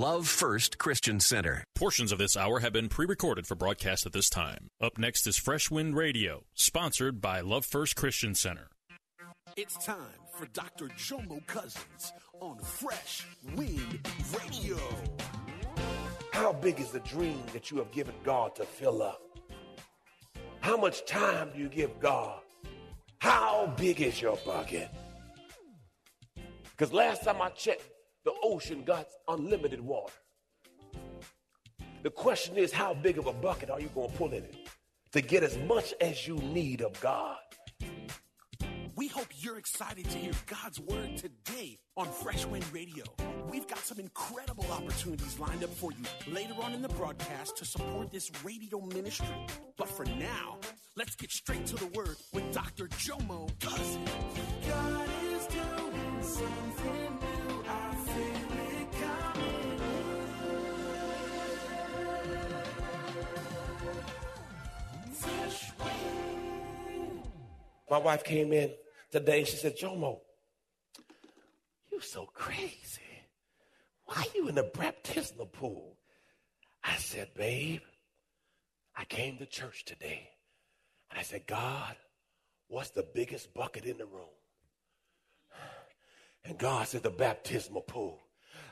Love First Christian Center. Portions of this hour have been pre recorded for broadcast at this time. Up next is Fresh Wind Radio, sponsored by Love First Christian Center. It's time for Dr. Jomo Cousins on Fresh Wind Radio. How big is the dream that you have given God to fill up? How much time do you give God? How big is your bucket? Because last time I checked, the ocean got unlimited water. The question is, how big of a bucket are you going to pull in it to get as much as you need of God? We hope you're excited to hear God's word today on Fresh Wind Radio. We've got some incredible opportunities lined up for you later on in the broadcast to support this radio ministry. But for now, let's get straight to the word with Dr. Jomo Cousins. God is doing something My wife came in today. and She said, Jomo, you're so crazy. Why are you in the baptismal pool? I said, babe, I came to church today. And I said, God, what's the biggest bucket in the room? And God said, the baptismal pool.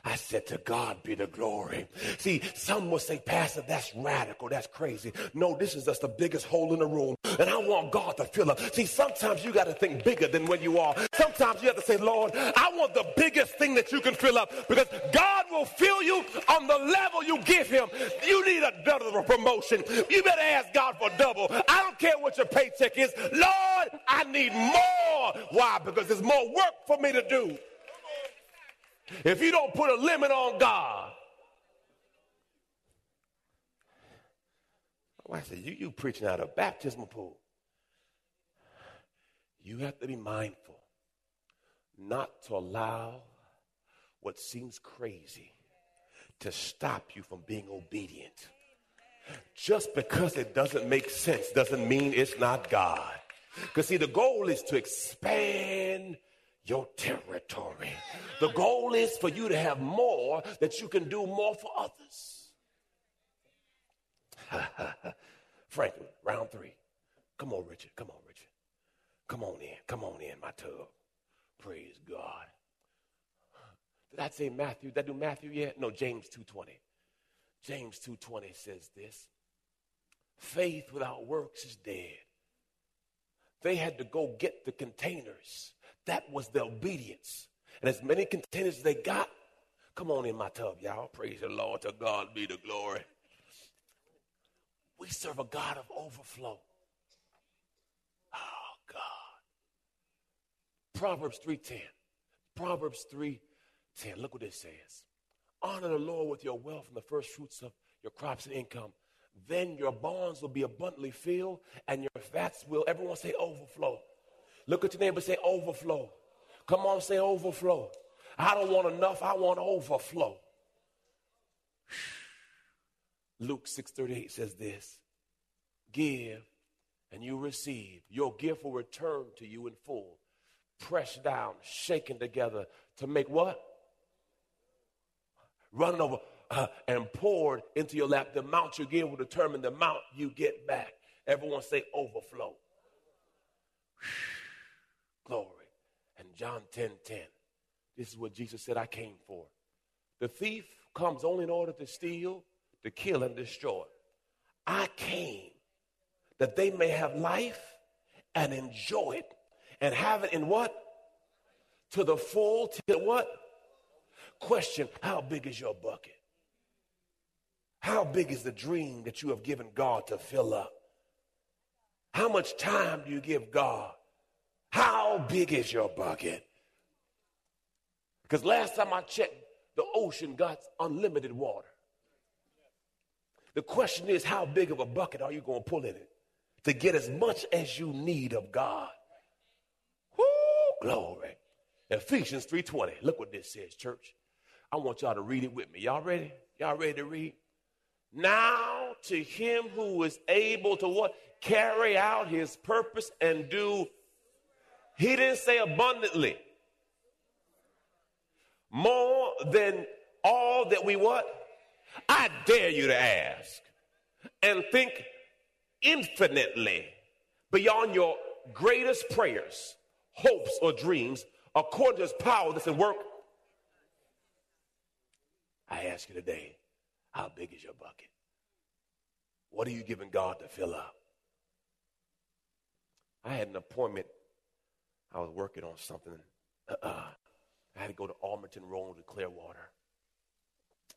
I said, to God be the glory. See, some will say, Pastor, that's radical. That's crazy. No, this is just the biggest hole in the room. And I want God to fill up. See, sometimes you got to think bigger than where you are. Sometimes you have to say, Lord, I want the biggest thing that you can fill up because God will fill you on the level you give him. You need a double promotion. You better ask God for double. I don't care what your paycheck is. Lord, I need more. Why? Because there's more work for me to do. If you don't put a limit on God, I said, you, you preaching out of baptismal pool. You have to be mindful not to allow what seems crazy to stop you from being obedient. Just because it doesn't make sense doesn't mean it's not God. Because, see, the goal is to expand your territory. The goal is for you to have more that you can do more for others. Franklin, round three. Come on, Richard. Come on, Richard. Come on in. Come on in, my tub. Praise God. Did I say Matthew? Did I do Matthew yet? No, James 2.20. James 2.20 says this. Faith without works is dead. They had to go get the containers. That was the obedience. And as many containers they got, come on in my tub, y'all. Praise the Lord. To God be the glory. We serve a God of overflow. Oh, God. Proverbs 3.10. Proverbs 3.10. Look what it says. Honor the Lord with your wealth and the first fruits of your crops and income. Then your barns will be abundantly filled and your vats will, everyone say overflow. Look at your neighbor say overflow. Come on, say overflow. I don't want enough, I want overflow. Luke 6:38 says this. Give and you receive. Your gift will return to you in full. Pressed down, shaken together to make what? Running over uh, and poured into your lap. The amount you give will determine the amount you get back. Everyone say overflow. Glory. And John 10 10. This is what Jesus said I came for. The thief comes only in order to steal, to kill, and destroy. I came that they may have life and enjoy it and have it in what? To the full, to what? Question How big is your bucket? How big is the dream that you have given God to fill up? How much time do you give God? How big is your bucket? Because last time I checked, the ocean got unlimited water. The question is, how big of a bucket are you going to pull in it to get as much as you need of God? Woo, glory. Ephesians 3.20. Look what this says, church. I want y'all to read it with me. Y'all ready? Y'all ready to read? Now to him who is able to what? Carry out his purpose and do. He didn't say abundantly. More than all that we what? I dare you to ask and think infinitely beyond your greatest prayers, hopes, or dreams, according to his power that's in work. I ask you today, how big is your bucket? What are you giving God to fill up? I had an appointment. I was working on something. I had to go to Ulmerton Road to Clearwater.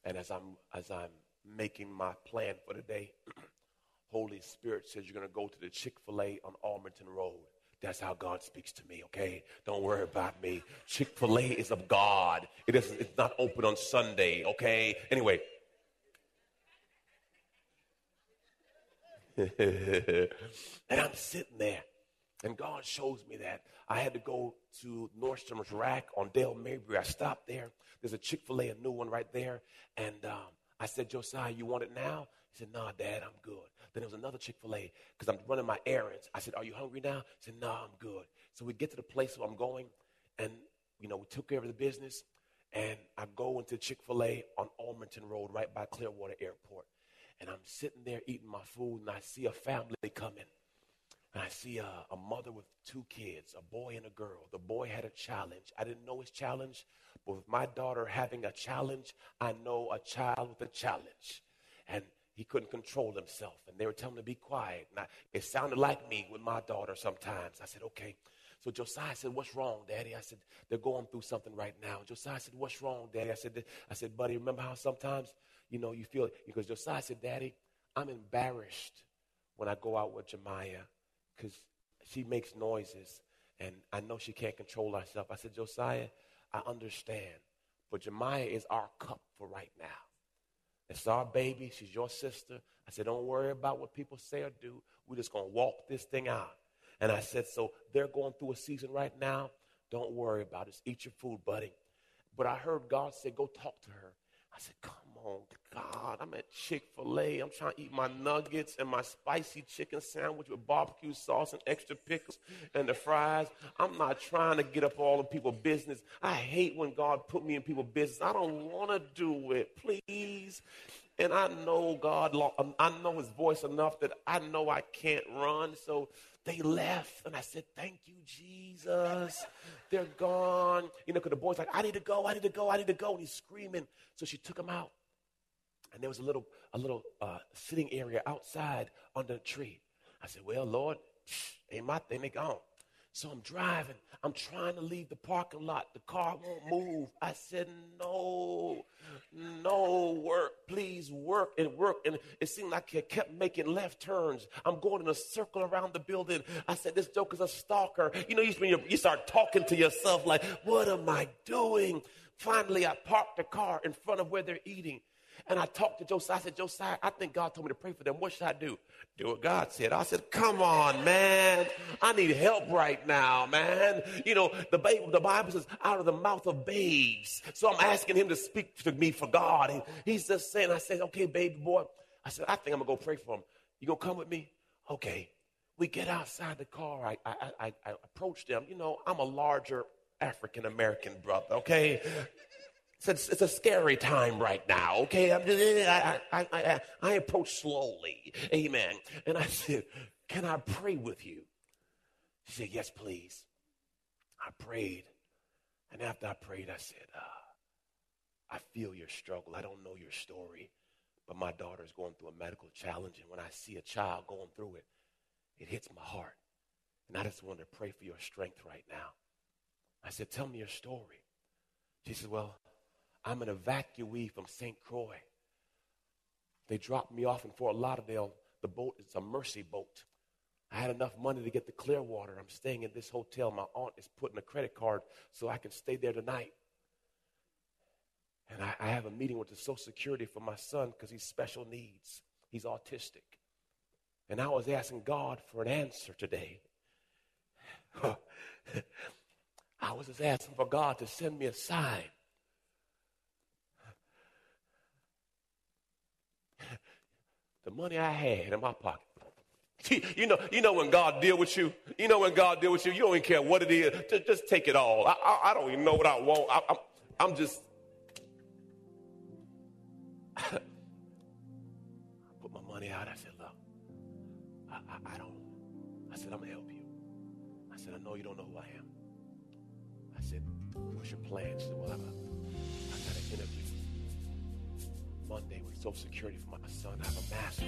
And as I'm as I'm making my plan for the day, Holy Spirit says you're going to go to the Chick-fil-A on Ulmerton Road. That's how God speaks to me, okay? Don't worry about me. Chick-fil-A is of God. It is it's not open on Sunday, okay? Anyway. and I'm sitting there and God shows me that. I had to go to Nordstrom's Rack on Dale Mabry. I stopped there. There's a Chick fil A, a new one right there. And um, I said, Josiah, you want it now? He said, Nah, Dad, I'm good. Then there was another Chick fil A because I'm running my errands. I said, Are you hungry now? He said, Nah, I'm good. So we get to the place where I'm going, and, you know, we took care of the business. And I go into Chick fil A on Ulmerton Road, right by Clearwater Airport. And I'm sitting there eating my food, and I see a family coming. And I see a, a, mother with two kids, a boy and a girl. The boy had a challenge. I didn't know his challenge, but with my daughter having a challenge, I know a child with a challenge. And he couldn't control himself. And they were telling him to be quiet. And I, it sounded like me with my daughter sometimes. I said, okay. So Josiah said, What's wrong, Daddy? I said, They're going through something right now. Josiah said, What's wrong, Daddy? I said, I said, buddy, remember how sometimes, you know, you feel because Josiah said, Daddy, I'm embarrassed when I go out with Jemiah because she makes noises and I know she can't control herself. I said, Josiah, I understand, but Jemiah is our cup for right now. It's our baby. She's your sister. I said, don't worry about what people say or do. We're just going to walk this thing out. And I said, so they're going through a season right now. Don't worry about it. Just eat your food, buddy. But I heard God say, go talk to her. I said, come on, God, I'm at Chick fil A. I'm trying to eat my nuggets and my spicy chicken sandwich with barbecue sauce and extra pickles and the fries. I'm not trying to get up all in people's business. I hate when God put me in people's business. I don't want to do it, please. And I know God, um, I know his voice enough that I know I can't run. So they left. And I said, Thank you, Jesus. They're gone. You know, because the boy's like, I need to go, I need to go, I need to go. And he's screaming. So she took him out and there was a little a little uh, sitting area outside under a tree. I said, "Well, Lord, ain't my thing. They gone." So I'm driving. I'm trying to leave the parking lot. The car won't move. I said, "No, no, work, please work and work." And it seemed like he kept making left turns. I'm going in a circle around the building. I said, "This joke is a stalker." You know, you, you start talking to yourself like, "What am I doing?" Finally, I parked the car in front of where they're eating. And I talked to Josiah. I said, Josiah, I think God told me to pray for them. What should I do? Do what God said. I said, come on, man. I need help right now, man. You know, the, Bible, the Bible says, out of the mouth of babes. So I'm asking him to speak to me for God. And he's just saying, I said, okay, baby boy. I said, I think I'm going to go pray for him. You going to come with me? Okay. We get outside the car. I, I, I, I approach them. You know, I'm a larger African American brother, okay? It's a, it's a scary time right now, okay? I'm I, I, I, I approach slowly, amen. And I said, Can I pray with you? She said, Yes, please. I prayed. And after I prayed, I said, uh, I feel your struggle. I don't know your story, but my daughter is going through a medical challenge. And when I see a child going through it, it hits my heart. And I just want to pray for your strength right now. I said, Tell me your story. She said, Well, I'm an evacuee from St. Croix. They dropped me off in Fort Lauderdale. The boat is a mercy boat. I had enough money to get to Clearwater. I'm staying in this hotel. My aunt is putting a credit card so I can stay there tonight. And I, I have a meeting with the Social Security for my son because he's special needs. He's autistic. And I was asking God for an answer today. I was just asking for God to send me a sign. The money I had in my pocket. You know, you know when God deal with you. You know when God deal with you. You don't even care what it is. Just, just take it all. I, I, I, don't even know what I want. I, I'm, I'm just. I put my money out. I said, look, I, I, I don't. I said, I'm gonna help you. I said, I know you don't know who I am. I said, what's your plan? She said, well, a, I got an interview Monday Social Security for my son. I have a master.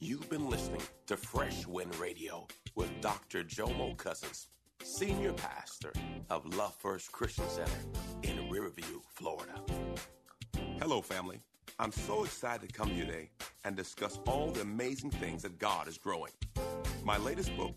You've been listening to Fresh Wind Radio with Dr. Jomo Cousins, Senior Pastor of Love First Christian Center in Riverview, Florida. Hello, family. I'm so excited to come here today and discuss all the amazing things that God is growing. My latest book,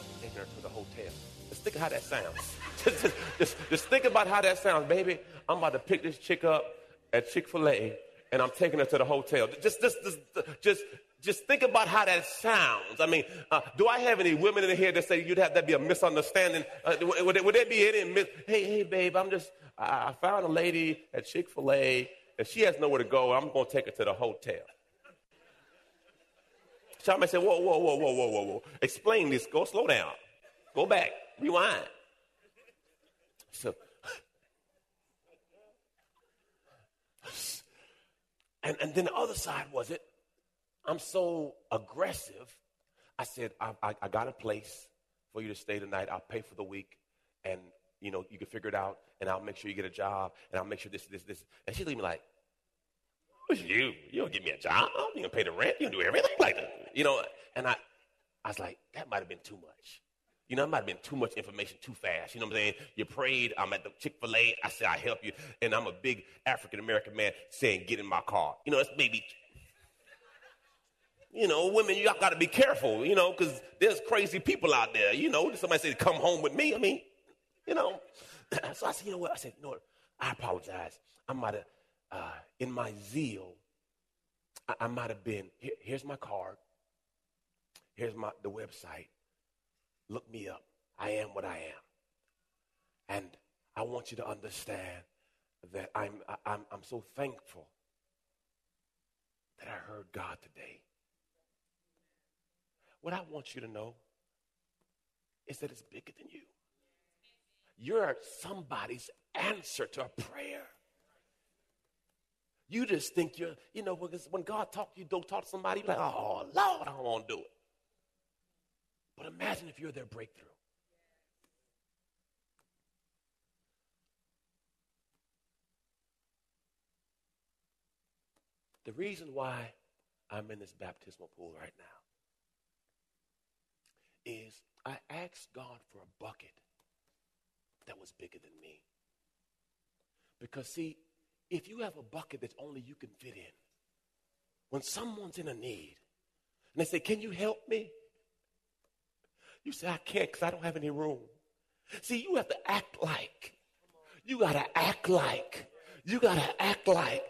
Up and taking her to the hotel. Just think of how that sounds. just, just, just, think about how that sounds, baby. I'm about to pick this chick up at Chick fil A and I'm taking her to the hotel. Just, just, just, just, just think about how that sounds. I mean, uh, do I have any women in here that say you'd have that be a misunderstanding? Uh, would, would there be any? Mis- hey, hey, babe, I'm just, I, I found a lady at Chick fil A and she has nowhere to go. I'm going to take her to the hotel. Somebody say, whoa, whoa, whoa, whoa, whoa, whoa, whoa. Explain this. Go slow down. Go back. Rewind. So, and, and then the other side was it, I'm so aggressive. I said, I, I, I got a place for you to stay tonight. I'll pay for the week. And, you know, you can figure it out. And I'll make sure you get a job. And I'll make sure this, this, this. And she's leaving me like, who's you? You don't give me a job. You don't pay the rent. You don't do everything like that. You know, and I, I was like, that might have been too much. You know, it might have been too much information too fast. You know what I'm saying? You prayed. I'm at the Chick fil A. I said, I help you. And I'm a big African American man saying, get in my car. You know, it's maybe, you know, women, you got to be careful, you know, because there's crazy people out there. You know, somebody said, come home with me. I mean, you know. so I said, you know what? I said, you know what? I apologize. I might have, uh, in my zeal, I, I might have been, here, here's my card. Here's my the website. Look me up. I am what I am. And I want you to understand that I'm, I'm, I'm so thankful that I heard God today. What I want you to know is that it's bigger than you. You're somebody's answer to a prayer. You just think you're, you know, because when God talks, you don't talk to somebody, you're like, oh, Lord, I don't want to do it. But imagine if you're their breakthrough. The reason why I'm in this baptismal pool right now is I asked God for a bucket that was bigger than me. Because, see, if you have a bucket that only you can fit in, when someone's in a need and they say, Can you help me? You say, I can't because I don't have any room. See, you have to act like. You got to act like. You got to act like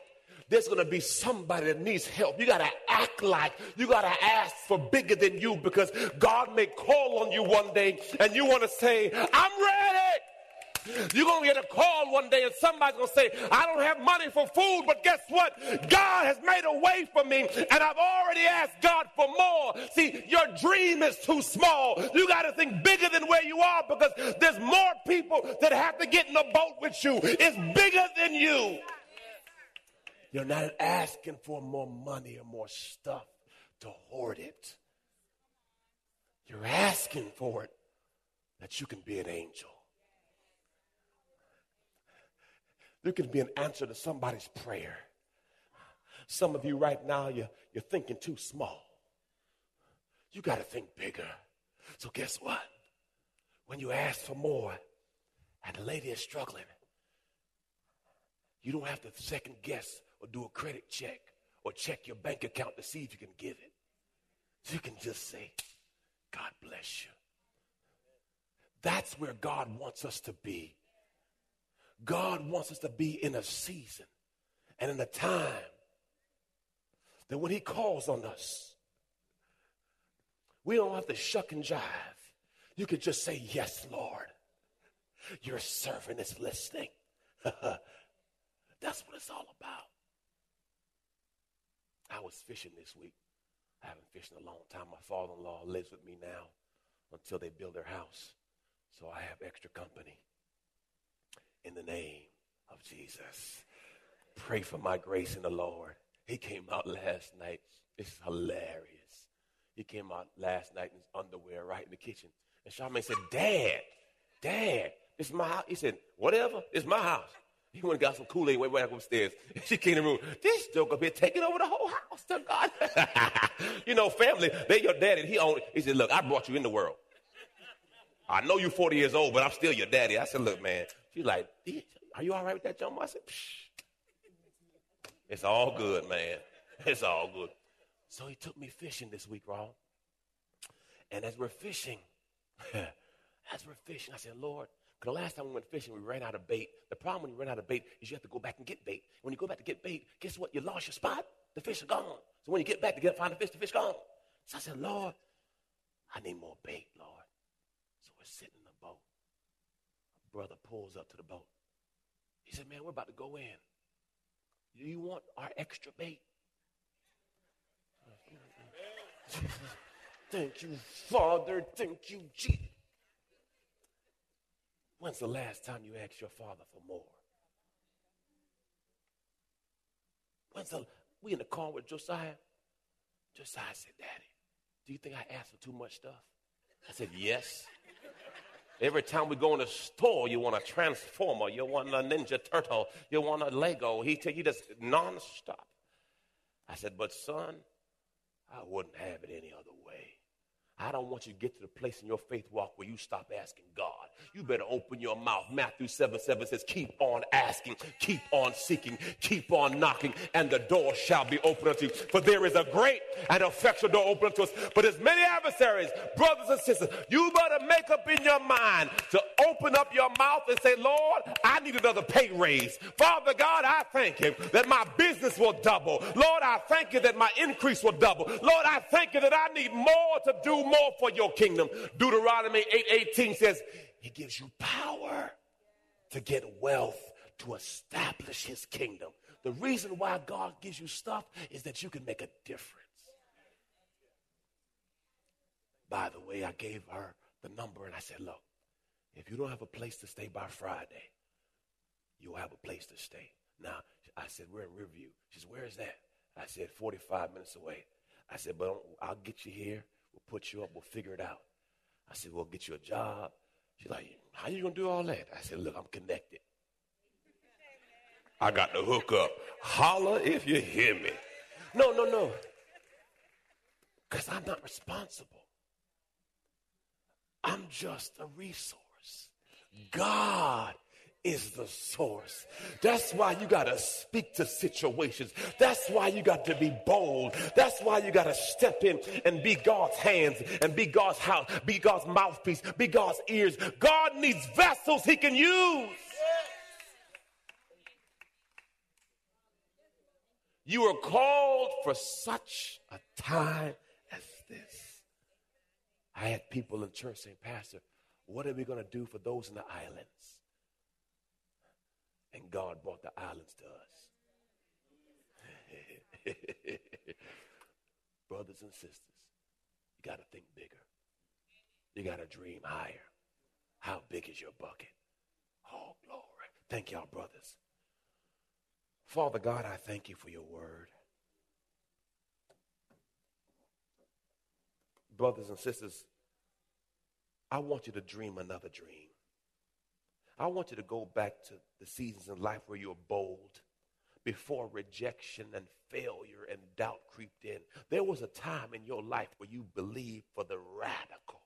there's going to be somebody that needs help. You got to act like you got to ask for bigger than you because God may call on you one day and you want to say, ready. You're going to get a call one day and somebody's going to say, I don't have money for food, but guess what? God has made a way for me and I've already asked God for more. See, your dream is too small. You got to think bigger than where you are because there's more people that have to get in a boat with you. It's bigger than you. You're not asking for more money or more stuff to hoard it. You're asking for it that you can be an angel. There can be an answer to somebody's prayer. Some of you right now, you're, you're thinking too small. You got to think bigger. So, guess what? When you ask for more and the lady is struggling, you don't have to second guess or do a credit check or check your bank account to see if you can give it. You can just say, God bless you. That's where God wants us to be. God wants us to be in a season and in a time that when He calls on us, we don't have to shuck and jive. You could just say, Yes, Lord. Your servant is listening. That's what it's all about. I was fishing this week. I haven't fished in a long time. My father in law lives with me now until they build their house. So I have extra company. In the name of Jesus. Pray for my grace in the Lord. He came out last night. It's hilarious. He came out last night in his underwear right in the kitchen. And Charmaine said, Dad, Dad, it's my house. He said, Whatever, it's my house. He went and got some Kool-Aid way back upstairs. She came in the room. This joke up here taking over the whole house to God. you know, family, they your daddy. He owned He said, look, I brought you in the world. I know you're 40 years old, but I'm still your daddy. I said, look, man. She's like, are you all right with that, John? I said, Psh. it's all good, man. It's all good. So he took me fishing this week, Ron. And as we're fishing, as we're fishing, I said, Lord, because the last time we went fishing, we ran out of bait. The problem when you run out of bait is you have to go back and get bait. When you go back to get bait, guess what? You lost your spot. The fish are gone. So when you get back to get find the fish, the fish gone. So I said, Lord, I need more bait, Lord. So we're sitting in the boat. A brother pulls up to the boat. He said, Man, we're about to go in. Do you want our extra bait? Thank you, Father. Thank you, Jesus. When's the last time you asked your father for more? When's the, we in the car with Josiah? Josiah said, Daddy, do you think I asked for too much stuff? I said, Yes. Every time we go in the store, you want a transformer, you want a Ninja Turtle, you want a Lego. He tell you just nonstop. I said, But son, I wouldn't have it any other way. I don't want you to get to the place in your faith walk where you stop asking God. You better open your mouth. Matthew 7 7 says, Keep on asking, keep on seeking, keep on knocking, and the door shall be opened unto you. For there is a great and effectual door open unto us. But there's many adversaries, brothers and sisters. You better make up in your mind to open up your mouth and say, Lord, I need another pay raise. Father God, I thank you that my business will double. Lord, I thank you that my increase will double. Lord, I thank you that I need more to do more for your kingdom. Deuteronomy 8 18 says, He gives you power to get wealth to establish His kingdom. The reason why God gives you stuff is that you can make a difference. By the way, I gave her the number and I said, Look, if you don't have a place to stay by Friday, you'll have a place to stay. Now, I said, We're in Riverview. She said, Where is that? I said, 45 minutes away. I said, But I'll get you here. We'll put you up. We'll figure it out. I said, We'll get you a job. She's like, How you going to do all that? I said, Look, I'm connected. I got the hook up. Holler if you hear me. No, no, no. Because I'm not responsible. I'm just a resource. God is the source. That's why you got to speak to situations. That's why you got to be bold. That's why you got to step in and be God's hands and be God's house, be God's mouthpiece, be God's ears. God needs vessels he can use. You are called for such a time as this. I had people in church saying, Pastor, what are we going to do for those in the islands? And God brought the islands to us. Brothers and sisters, you got to think bigger. You got to dream higher. How big is your bucket? Oh, glory. Thank y'all, brothers. Father God, I thank you for your word. Brothers and sisters, I want you to dream another dream. I want you to go back to the seasons in life where you were bold before rejection and failure and doubt creeped in. There was a time in your life where you believed for the radical.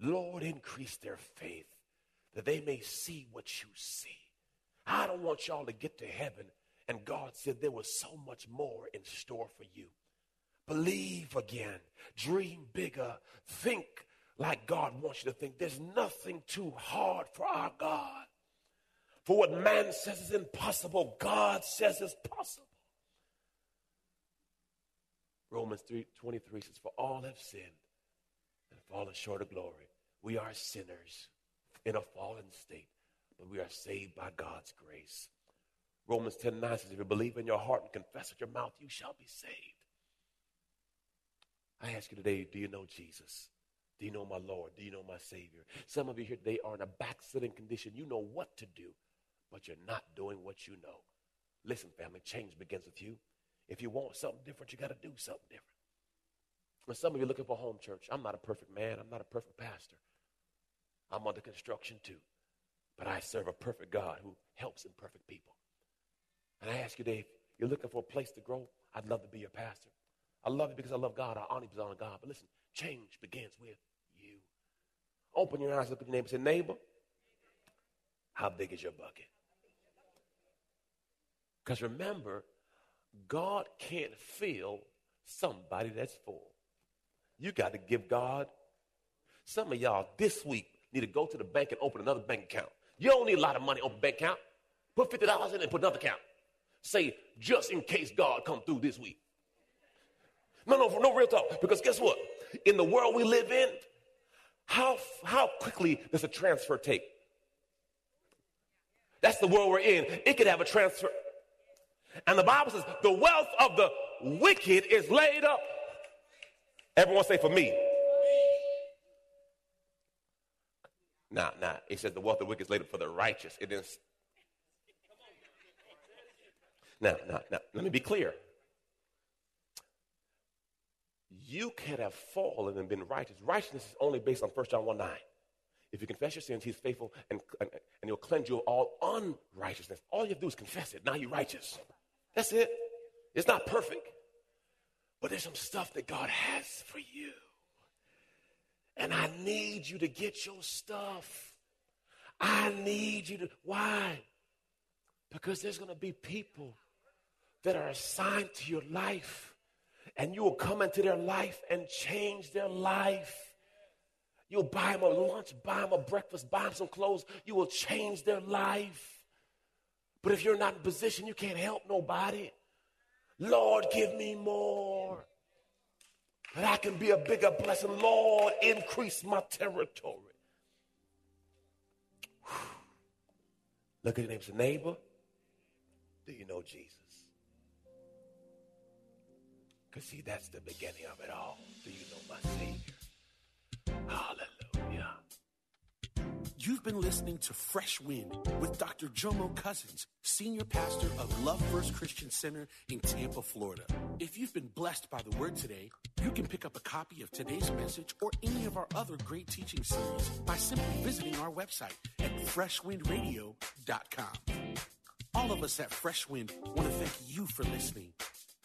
Lord, increase their faith that they may see what you see. I don't want y'all to get to heaven and God said there was so much more in store for you. Believe again, dream bigger, think like God wants you to think. There's nothing too hard for our God. For what man says is impossible, God says is possible. Romans 3 23 says, For all have sinned and fallen short of glory. We are sinners in a fallen state, but we are saved by God's grace. Romans 10 9 says, If you believe in your heart and confess with your mouth, you shall be saved. I ask you today, do you know Jesus? Do you know my Lord? Do you know my Savior? Some of you here today are in a backsliding condition. You know what to do, but you're not doing what you know. Listen, family, change begins with you. If you want something different, you got to do something different. When some of you looking for home church, I'm not a perfect man. I'm not a perfect pastor. I'm under construction too. But I serve a perfect God who helps imperfect people. And I ask you, Dave, you're looking for a place to grow? I'd love to be your pastor. I love you because I love God. I honor you on God. But listen, change begins with Open your eyes, look at your neighbor, say, neighbor, how big is your bucket? Because remember, God can't fill somebody that's full. You got to give God. Some of y'all this week need to go to the bank and open another bank account. You don't need a lot of money open bank account. Put $50 in and put another account. Say, just in case God come through this week. No, no, no real talk. Because guess what? In the world we live in, how, how quickly does a transfer take? That's the world we're in. It could have a transfer. And the Bible says the wealth of the wicked is laid up. Everyone say for me. Nah, nah. It says the wealth of the wicked is laid up for the righteous. It is. Now, now, now, let me be clear you can have fallen and been righteous. Righteousness is only based on 1 John 1 9. If you confess your sins, he's faithful and, and, and he'll cleanse you of all unrighteousness. All you have to do is confess it. Now you're righteous. That's it. It's not perfect. But there's some stuff that God has for you. And I need you to get your stuff. I need you to. Why? Because there's going to be people that are assigned to your life and you will come into their life and change their life. You'll buy them a lunch, buy them a breakfast, buy them some clothes. You will change their life. But if you're not in position, you can't help nobody. Lord, give me more. That I can be a bigger blessing. Lord, increase my territory. Whew. Look at your neighbor. Neighbor, do you know Jesus? Because, see, that's the beginning of it all. Do you know my Savior? Hallelujah. You've been listening to Fresh Wind with Dr. Jomo Cousins, Senior Pastor of Love First Christian Center in Tampa, Florida. If you've been blessed by the word today, you can pick up a copy of today's message or any of our other great teaching series by simply visiting our website at freshwindradio.com. All of us at Fresh Wind want to thank you for listening